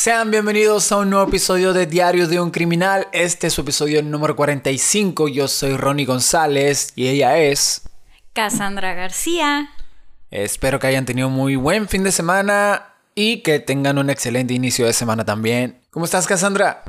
Sean bienvenidos a un nuevo episodio de Diario de un Criminal. Este es su episodio número 45. Yo soy Ronnie González y ella es... Cassandra García. Espero que hayan tenido muy buen fin de semana y que tengan un excelente inicio de semana también. ¿Cómo estás, Cassandra?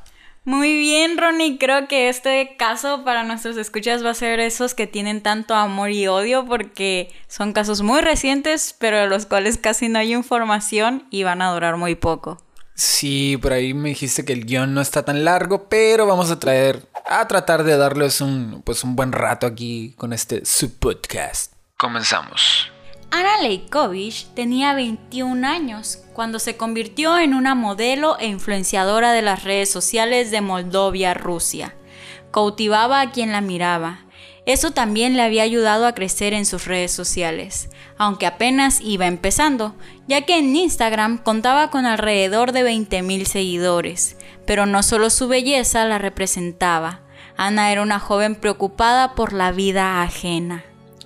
Muy bien, Ronnie. Creo que este caso para nuestros escuchas va a ser esos que tienen tanto amor y odio porque son casos muy recientes, pero de los cuales casi no hay información y van a durar muy poco. Sí, por ahí me dijiste que el guion no está tan largo, pero vamos a traer, a tratar de darles un, pues un buen rato aquí con este subpodcast. Comenzamos. Ana Leikovich tenía 21 años cuando se convirtió en una modelo e influenciadora de las redes sociales de Moldovia, Rusia. Cautivaba a quien la miraba. Eso también le había ayudado a crecer en sus redes sociales, aunque apenas iba empezando, ya que en Instagram contaba con alrededor de 20.000 seguidores. Pero no solo su belleza la representaba, Ana era una joven preocupada por la vida ajena.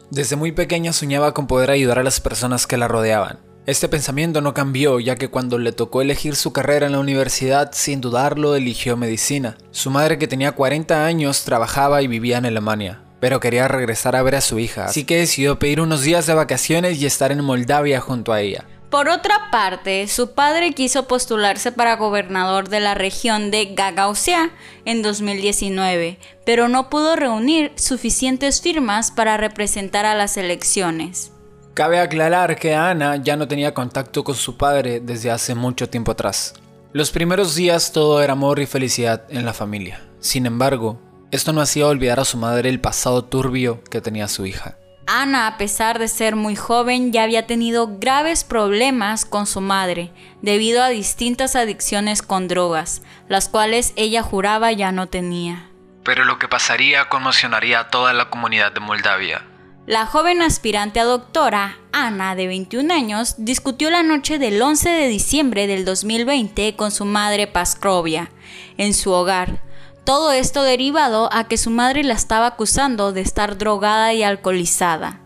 Desde muy pequeña soñaba con poder ayudar a las personas que la rodeaban. Este pensamiento no cambió, ya que cuando le tocó elegir su carrera en la universidad, sin dudarlo, eligió medicina. Su madre, que tenía 40 años, trabajaba y vivía en Alemania, pero quería regresar a ver a su hija, así que decidió pedir unos días de vacaciones y estar en Moldavia junto a ella. Por otra parte, su padre quiso postularse para gobernador de la región de Gagauzia en 2019, pero no pudo reunir suficientes firmas para representar a las elecciones. Cabe aclarar que Ana ya no tenía contacto con su padre desde hace mucho tiempo atrás. Los primeros días todo era amor y felicidad en la familia. Sin embargo, esto no hacía olvidar a su madre el pasado turbio que tenía su hija. Ana, a pesar de ser muy joven, ya había tenido graves problemas con su madre, debido a distintas adicciones con drogas, las cuales ella juraba ya no tenía. Pero lo que pasaría conmocionaría a toda la comunidad de Moldavia. La joven aspirante a doctora, Ana, de 21 años, discutió la noche del 11 de diciembre del 2020 con su madre Paskrovia, en su hogar, todo esto derivado a que su madre la estaba acusando de estar drogada y alcoholizada.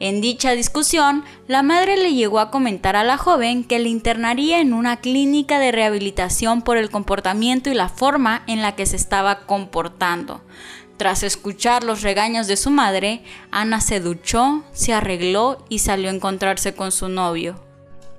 En dicha discusión, la madre le llegó a comentar a la joven que le internaría en una clínica de rehabilitación por el comportamiento y la forma en la que se estaba comportando. Tras escuchar los regaños de su madre, Ana se duchó, se arregló y salió a encontrarse con su novio.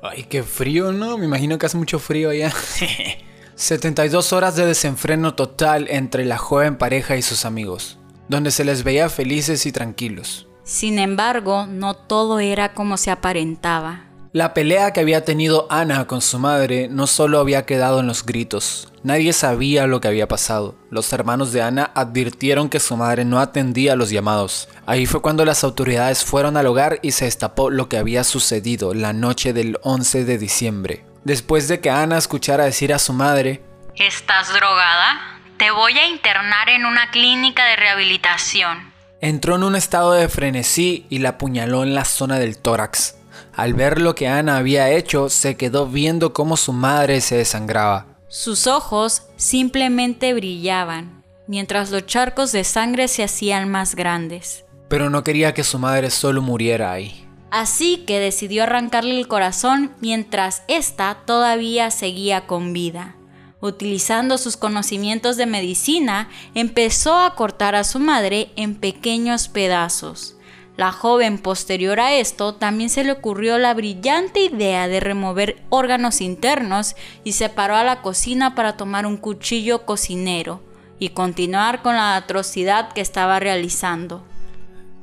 Ay, qué frío, ¿no? Me imagino que hace mucho frío allá. 72 horas de desenfreno total entre la joven pareja y sus amigos, donde se les veía felices y tranquilos. Sin embargo, no todo era como se aparentaba. La pelea que había tenido Ana con su madre no solo había quedado en los gritos, nadie sabía lo que había pasado. Los hermanos de Ana advirtieron que su madre no atendía los llamados. Ahí fue cuando las autoridades fueron al hogar y se destapó lo que había sucedido la noche del 11 de diciembre. Después de que Ana escuchara decir a su madre, ¿Estás drogada? Te voy a internar en una clínica de rehabilitación. Entró en un estado de frenesí y la apuñaló en la zona del tórax. Al ver lo que Ana había hecho, se quedó viendo cómo su madre se desangraba. Sus ojos simplemente brillaban, mientras los charcos de sangre se hacían más grandes. Pero no quería que su madre solo muriera ahí. Así que decidió arrancarle el corazón mientras ésta todavía seguía con vida. Utilizando sus conocimientos de medicina, empezó a cortar a su madre en pequeños pedazos. La joven posterior a esto también se le ocurrió la brillante idea de remover órganos internos y se paró a la cocina para tomar un cuchillo cocinero y continuar con la atrocidad que estaba realizando.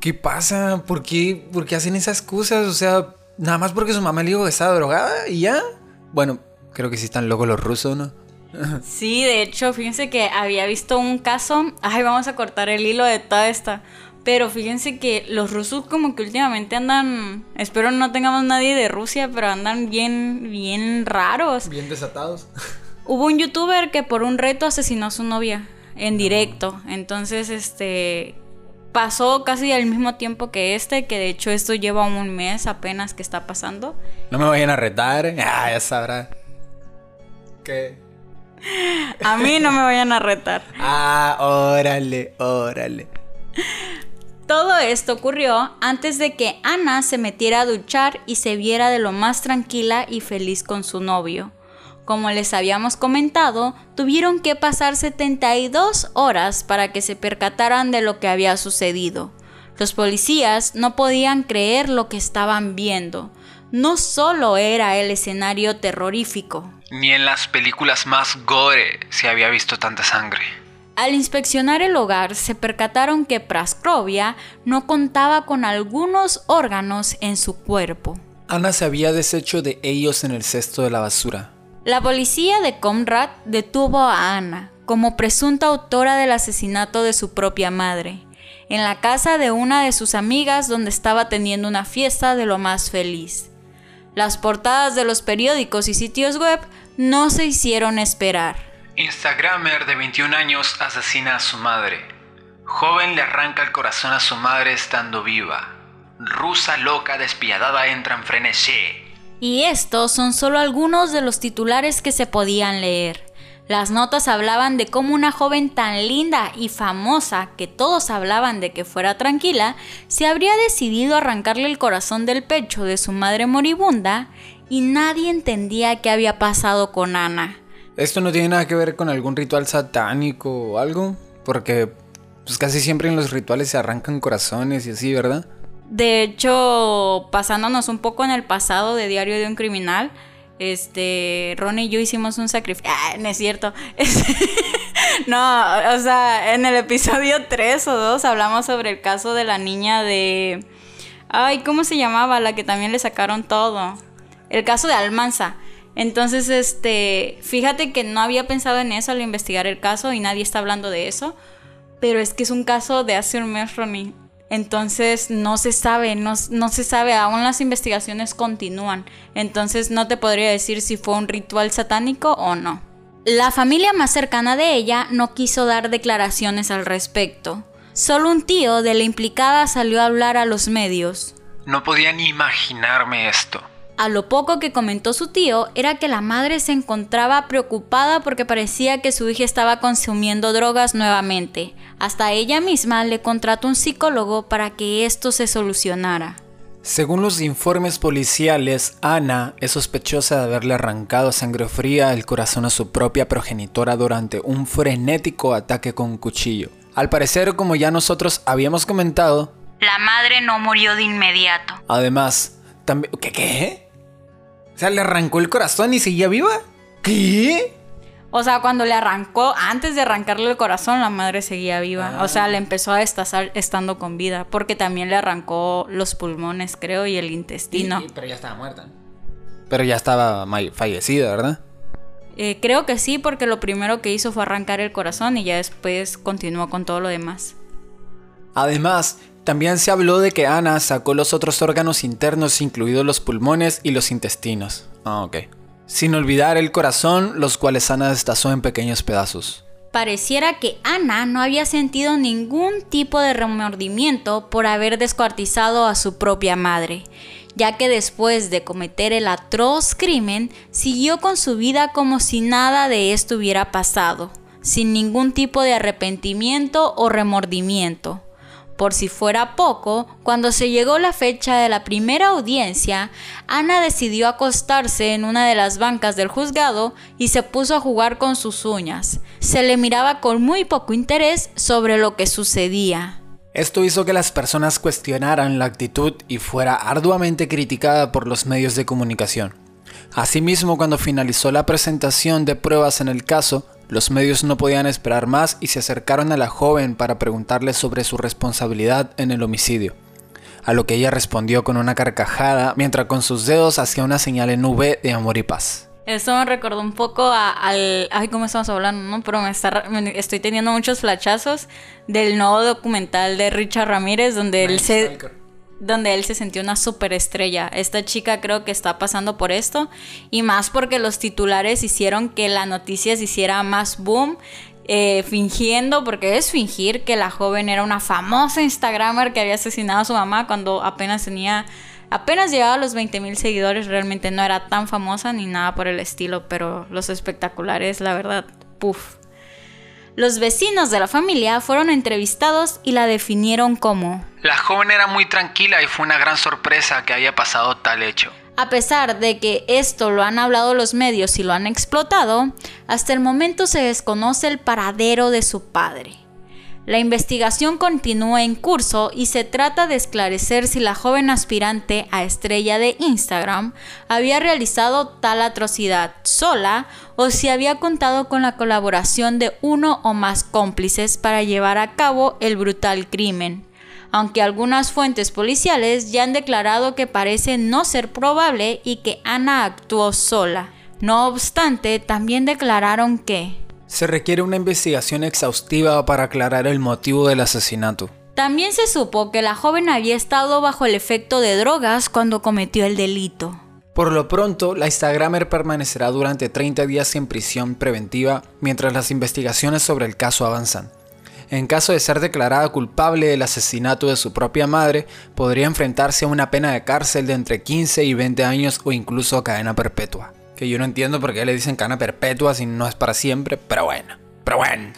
¿Qué pasa? ¿Por qué, ¿Por qué hacen esas cosas? O sea, nada más porque su mamá le dijo que estaba drogada y ya. Bueno, creo que sí están locos los rusos, ¿no? Sí, de hecho, fíjense que había visto un caso. Ay, vamos a cortar el hilo de toda esta. Pero fíjense que los rusos como que últimamente andan, espero no tengamos nadie de Rusia, pero andan bien, bien raros. Bien desatados. Hubo un youtuber que por un reto asesinó a su novia en directo. Entonces, este, pasó casi al mismo tiempo que este, que de hecho esto lleva un mes apenas que está pasando. No me vayan a retar, ah, ya sabrá. ¿Qué? A mí no me vayan a retar. Ah, órale, órale. Todo esto ocurrió antes de que Ana se metiera a duchar y se viera de lo más tranquila y feliz con su novio. Como les habíamos comentado, tuvieron que pasar 72 horas para que se percataran de lo que había sucedido. Los policías no podían creer lo que estaban viendo. No solo era el escenario terrorífico. Ni en las películas más gore se había visto tanta sangre. Al inspeccionar el hogar se percataron que Praskovia no contaba con algunos órganos en su cuerpo. Ana se había deshecho de ellos en el cesto de la basura. La policía de Comrad detuvo a Ana como presunta autora del asesinato de su propia madre, en la casa de una de sus amigas donde estaba teniendo una fiesta de lo más feliz. Las portadas de los periódicos y sitios web no se hicieron esperar. Instagramer de 21 años asesina a su madre. Joven le arranca el corazón a su madre estando viva. Rusa loca despiadada entra en frenesí. Y estos son solo algunos de los titulares que se podían leer. Las notas hablaban de cómo una joven tan linda y famosa, que todos hablaban de que fuera tranquila, se habría decidido arrancarle el corazón del pecho de su madre moribunda y nadie entendía qué había pasado con Ana. ¿Esto no tiene nada que ver con algún ritual satánico o algo? Porque pues casi siempre en los rituales se arrancan corazones y así, ¿verdad? De hecho, pasándonos un poco en el pasado de Diario de un Criminal, este, Ron y yo hicimos un sacrificio. Ah, no es cierto. no, o sea, en el episodio 3 o 2 hablamos sobre el caso de la niña de... Ay, ¿cómo se llamaba? La que también le sacaron todo. El caso de Almanza. Entonces, este, fíjate que no había pensado en eso al investigar el caso y nadie está hablando de eso. Pero es que es un caso de hace un mes, Ronnie. Entonces no se sabe, no, se sabe, aún las investigaciones continúan. Entonces no te podría decir si fue un ritual satánico o no. La familia más cercana de ella no quiso dar declaraciones al respecto. Solo un tío de la implicada salió a hablar a los medios. No podía ni imaginarme esto. A lo poco que comentó su tío era que la madre se encontraba preocupada porque parecía que su hija estaba consumiendo drogas nuevamente. Hasta ella misma le contrató un psicólogo para que esto se solucionara. Según los informes policiales, Ana es sospechosa de haberle arrancado a sangre fría el corazón a su propia progenitora durante un frenético ataque con un cuchillo. Al parecer, como ya nosotros habíamos comentado, la madre no murió de inmediato. Además, también... ¿Qué qué? O sea, le arrancó el corazón y seguía viva. ¿Qué? O sea, cuando le arrancó, antes de arrancarle el corazón, la madre seguía viva. O sea, le empezó a destazar estando con vida. Porque también le arrancó los pulmones, creo, y el intestino. pero ya estaba muerta. Pero ya estaba fallecida, ¿verdad? Eh, creo que sí, porque lo primero que hizo fue arrancar el corazón y ya después continuó con todo lo demás. Además, también se habló de que Ana sacó los otros órganos internos, incluidos los pulmones y los intestinos. Ah, ok. Sin olvidar el corazón, los cuales Ana destazó en pequeños pedazos. Pareciera que Ana no había sentido ningún tipo de remordimiento por haber descuartizado a su propia madre, ya que después de cometer el atroz crimen, siguió con su vida como si nada de esto hubiera pasado, sin ningún tipo de arrepentimiento o remordimiento. Por si fuera poco, cuando se llegó la fecha de la primera audiencia, Ana decidió acostarse en una de las bancas del juzgado y se puso a jugar con sus uñas. Se le miraba con muy poco interés sobre lo que sucedía. Esto hizo que las personas cuestionaran la actitud y fuera arduamente criticada por los medios de comunicación. Asimismo, cuando finalizó la presentación de pruebas en el caso, los medios no podían esperar más y se acercaron a la joven para preguntarle sobre su responsabilidad en el homicidio. A lo que ella respondió con una carcajada mientras con sus dedos hacía una señal en V de amor y paz. Eso me recordó un poco al... Ay, ¿cómo estamos hablando? No? Pero me, está, estoy teniendo muchos flachazos del nuevo documental de Richard Ramírez donde él se donde él se sintió una superestrella. Esta chica creo que está pasando por esto y más porque los titulares hicieron que la noticia se hiciera más boom. Eh, fingiendo, porque es fingir que la joven era una famosa Instagramer que había asesinado a su mamá cuando apenas tenía, apenas llegaba a los 20 mil seguidores, realmente no era tan famosa ni nada por el estilo, pero los espectaculares, la verdad, puff. Los vecinos de la familia fueron entrevistados y la definieron como... La joven era muy tranquila y fue una gran sorpresa que había pasado tal hecho. A pesar de que esto lo han hablado los medios y lo han explotado, hasta el momento se desconoce el paradero de su padre. La investigación continúa en curso y se trata de esclarecer si la joven aspirante a estrella de Instagram había realizado tal atrocidad sola o si había contado con la colaboración de uno o más cómplices para llevar a cabo el brutal crimen. Aunque algunas fuentes policiales ya han declarado que parece no ser probable y que Ana actuó sola. No obstante, también declararon que se requiere una investigación exhaustiva para aclarar el motivo del asesinato. También se supo que la joven había estado bajo el efecto de drogas cuando cometió el delito. Por lo pronto, la Instagramer permanecerá durante 30 días en prisión preventiva mientras las investigaciones sobre el caso avanzan. En caso de ser declarada culpable del asesinato de su propia madre, podría enfrentarse a una pena de cárcel de entre 15 y 20 años o incluso cadena perpetua. Que yo no entiendo por qué le dicen cadena perpetua si no es para siempre, pero bueno, pero bueno.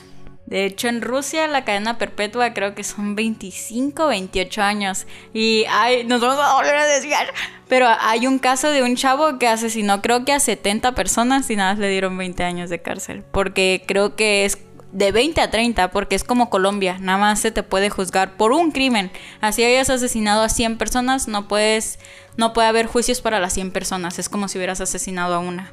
De hecho, en Rusia la cadena perpetua creo que son 25, 28 años. Y hay, nos vamos a volver a desviar. Pero hay un caso de un chavo que asesinó creo que a 70 personas y nada le dieron 20 años de cárcel. Porque creo que es de 20 a 30, porque es como Colombia, nada más se te puede juzgar por un crimen. Así hayas asesinado a 100 personas, no puedes no puede haber juicios para las 100 personas, es como si hubieras asesinado a una.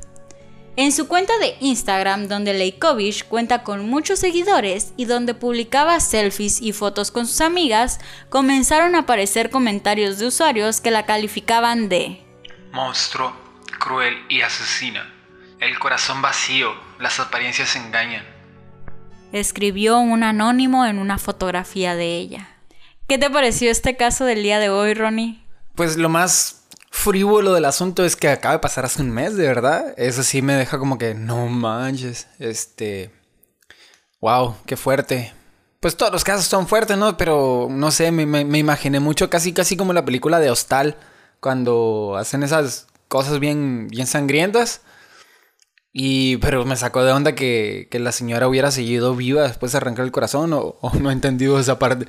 En su cuenta de Instagram, donde Leikovich cuenta con muchos seguidores y donde publicaba selfies y fotos con sus amigas, comenzaron a aparecer comentarios de usuarios que la calificaban de monstruo, cruel y asesina. El corazón vacío, las apariencias engañan. Escribió un anónimo en una fotografía de ella. ¿Qué te pareció este caso del día de hoy, Ronnie? Pues lo más frívolo del asunto es que acaba de pasar hace un mes, de verdad. Eso sí me deja como que, no manches, este... Wow, qué fuerte. Pues todos los casos son fuertes, ¿no? Pero no sé, me, imaginé mucho, casi casi como la película de Hostal, cuando hacen esas cosas bien, bien sangrientas. Y, pero me sacó de onda que, que la señora hubiera seguido viva después de arrancar el corazón, o, o no he entendido esa parte.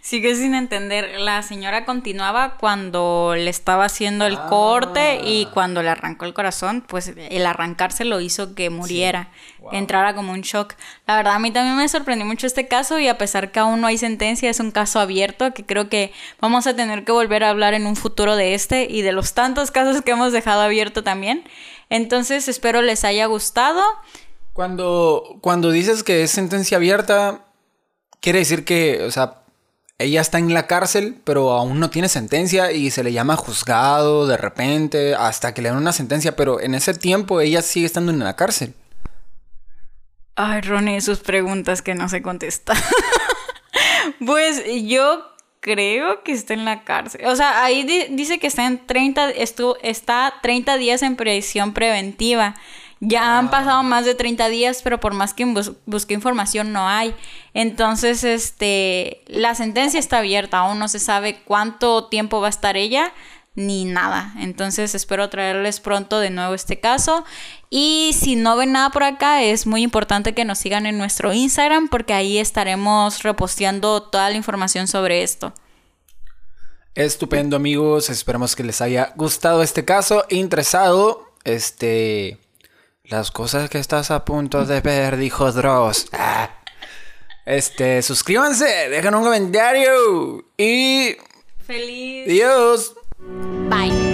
Sigue sin entender. La señora continuaba cuando le estaba haciendo el corte y ah. cuando le arrancó el corazón, pues el arrancarse lo hizo que muriera, entrara como un shock. La verdad, a mí también me sorprendió mucho este caso y a pesar que aún no hay sentencia, es un caso abierto que creo que vamos a tener que volver a hablar en un futuro de este y de los tantos casos que hemos dejado abierto también. Entonces, espero les haya gustado. Cuando, cuando dices que es sentencia abierta, quiere decir que, o sea, ella está en la cárcel, pero aún no tiene sentencia y se le llama juzgado de repente hasta que le dan una sentencia, pero en ese tiempo ella sigue estando en la cárcel. Ay, Ronnie, sus preguntas que no se contestan. pues yo creo que está en la cárcel. O sea, ahí dice que está en 30, está 30 días en prisión preventiva. Ya han pasado más de 30 días, pero por más que busque información no hay. Entonces, este, la sentencia está abierta, aún no se sabe cuánto tiempo va a estar ella ni nada. Entonces espero traerles pronto de nuevo este caso. Y si no ven nada por acá, es muy importante que nos sigan en nuestro Instagram porque ahí estaremos reposteando toda la información sobre esto. Estupendo amigos, esperamos que les haya gustado este caso, interesado. Este, las cosas que estás a punto de ver, dijo Dross. Ah. Este, suscríbanse, dejen un comentario y... Feliz. Adiós. Bye.